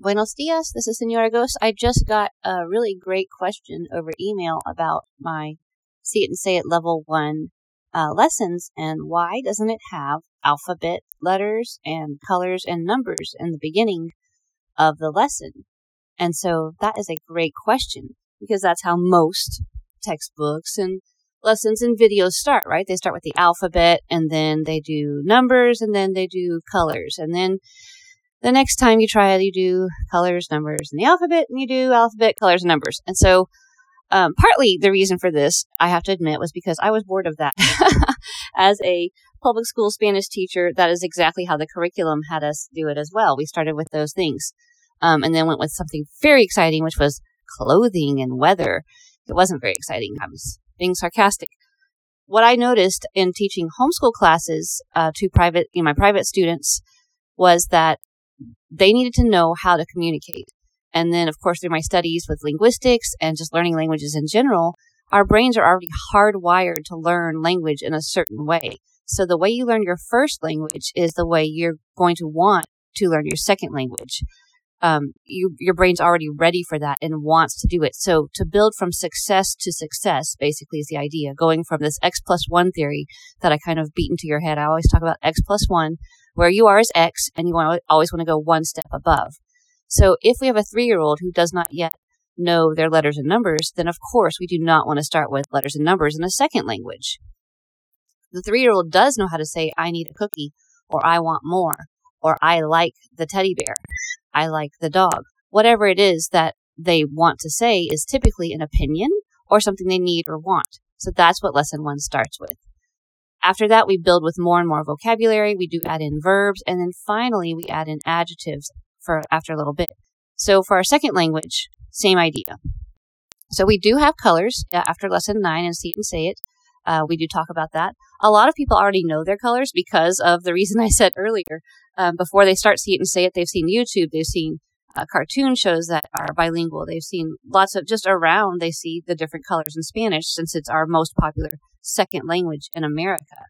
Buenos dias. This is Senora Ghost. I just got a really great question over email about my See It and Say It level one uh, lessons and why doesn't it have alphabet letters and colors and numbers in the beginning of the lesson? And so that is a great question because that's how most textbooks and lessons and videos start, right? They start with the alphabet and then they do numbers and then they do colors. And then the next time you try it, you do colors, numbers, and the alphabet and you do alphabet, colors, and numbers. And so um, partly the reason for this, I have to admit, was because I was bored of that. As a public school Spanish teacher, that is exactly how the curriculum had us do it as well. We started with those things. Um, and then went with something very exciting, which was clothing and weather. It wasn't very exciting. I was being sarcastic. What I noticed in teaching homeschool classes uh, to private, you know, my private students was that they needed to know how to communicate. And then, of course, through my studies with linguistics and just learning languages in general, our brains are already hardwired to learn language in a certain way. So the way you learn your first language is the way you're going to want to learn your second language. Um, you, your brain's already ready for that and wants to do it. So to build from success to success, basically, is the idea. Going from this X plus one theory that I kind of beat into your head. I always talk about X plus one, where you are is X, and you always want to go one step above. So if we have a three year old who does not yet know their letters and numbers, then of course we do not want to start with letters and numbers in a second language. The three year old does know how to say, I need a cookie, or I want more, or I like the teddy bear, I like the dog. Whatever it is that they want to say is typically an opinion or something they need or want. So that's what lesson one starts with. After that, we build with more and more vocabulary. We do add in verbs. And then finally, we add in adjectives for after a little bit. So for our second language, same idea. So we do have colors uh, after lesson nine and see it and say it. Uh, we do talk about that. A lot of people already know their colors because of the reason I said earlier. Um, before they start see it and say it, they've seen YouTube, they've seen uh, cartoon shows that are bilingual. They've seen lots of just around. They see the different colors in Spanish since it's our most popular second language in America.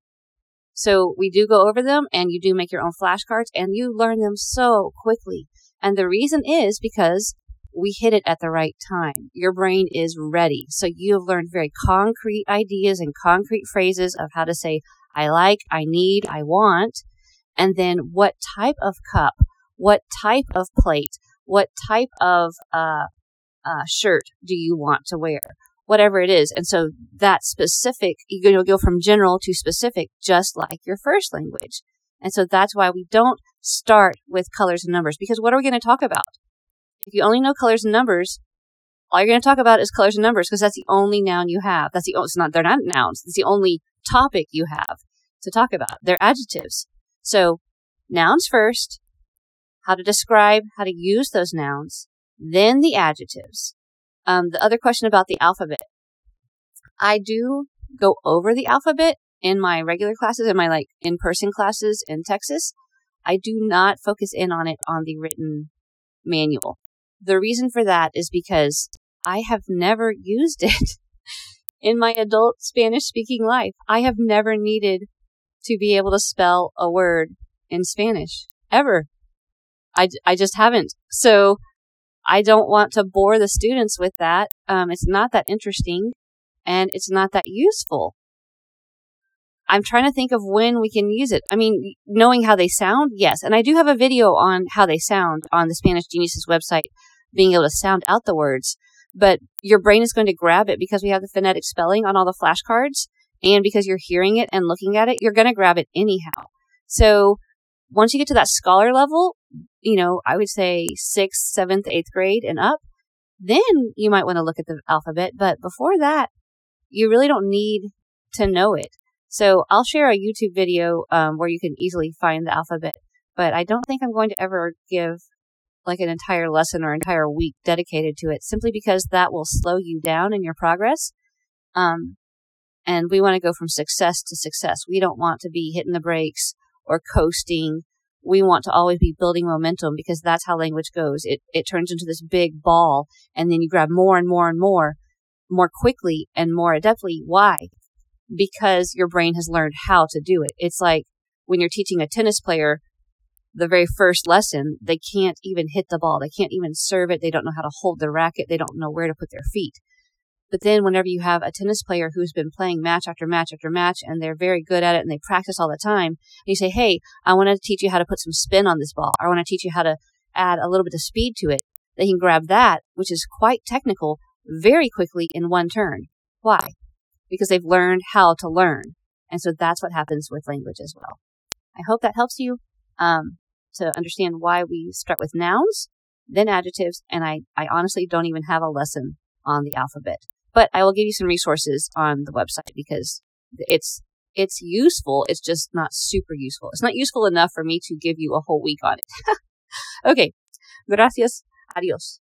So we do go over them and you do make your own flashcards and you learn them so quickly. And the reason is because we hit it at the right time. Your brain is ready. So you have learned very concrete ideas and concrete phrases of how to say, I like, I need, I want. And then what type of cup, what type of plate, what type of uh, uh, shirt do you want to wear? whatever it is. And so that specific, you know, go from general to specific, just like your first language. And so that's why we don't start with colors and numbers because what are we going to talk about? If you only know colors and numbers, all you're going to talk about is colors and numbers because that's the only noun you have. That's the, it's not, they're not nouns. It's the only topic you have to talk about. They're adjectives. So nouns first, how to describe, how to use those nouns, then the adjectives. Um, the other question about the alphabet. I do go over the alphabet in my regular classes, in my like in person classes in Texas. I do not focus in on it on the written manual. The reason for that is because I have never used it in my adult Spanish speaking life. I have never needed to be able to spell a word in Spanish ever. I, I just haven't. So I don't want to bore the students with that. Um, it's not that interesting and it's not that useful. I'm trying to think of when we can use it. I mean, knowing how they sound, yes. And I do have a video on how they sound on the Spanish Geniuses website, being able to sound out the words. But your brain is going to grab it because we have the phonetic spelling on all the flashcards. And because you're hearing it and looking at it, you're going to grab it anyhow. So once you get to that scholar level, you know, I would say sixth, seventh, eighth grade and up, then you might want to look at the alphabet. But before that, you really don't need to know it. So I'll share a YouTube video um, where you can easily find the alphabet. But I don't think I'm going to ever give like an entire lesson or entire week dedicated to it simply because that will slow you down in your progress. Um, and we want to go from success to success. We don't want to be hitting the brakes or coasting we want to always be building momentum because that's how language goes. It, it turns into this big ball and then you grab more and more and more, more quickly and more adeptly. Why? Because your brain has learned how to do it. It's like when you're teaching a tennis player the very first lesson, they can't even hit the ball. They can't even serve it. They don't know how to hold the racket. They don't know where to put their feet. But then whenever you have a tennis player who's been playing match after match after match and they're very good at it and they practice all the time, and you say, Hey, I want to teach you how to put some spin on this ball. I want to teach you how to add a little bit of speed to it. They can grab that, which is quite technical, very quickly in one turn. Why? Because they've learned how to learn. And so that's what happens with language as well. I hope that helps you um, to understand why we start with nouns, then adjectives, and I, I honestly don't even have a lesson on the alphabet. But I will give you some resources on the website because it's it's useful. It's just not super useful. It's not useful enough for me to give you a whole week on it. okay. Gracias. Adios.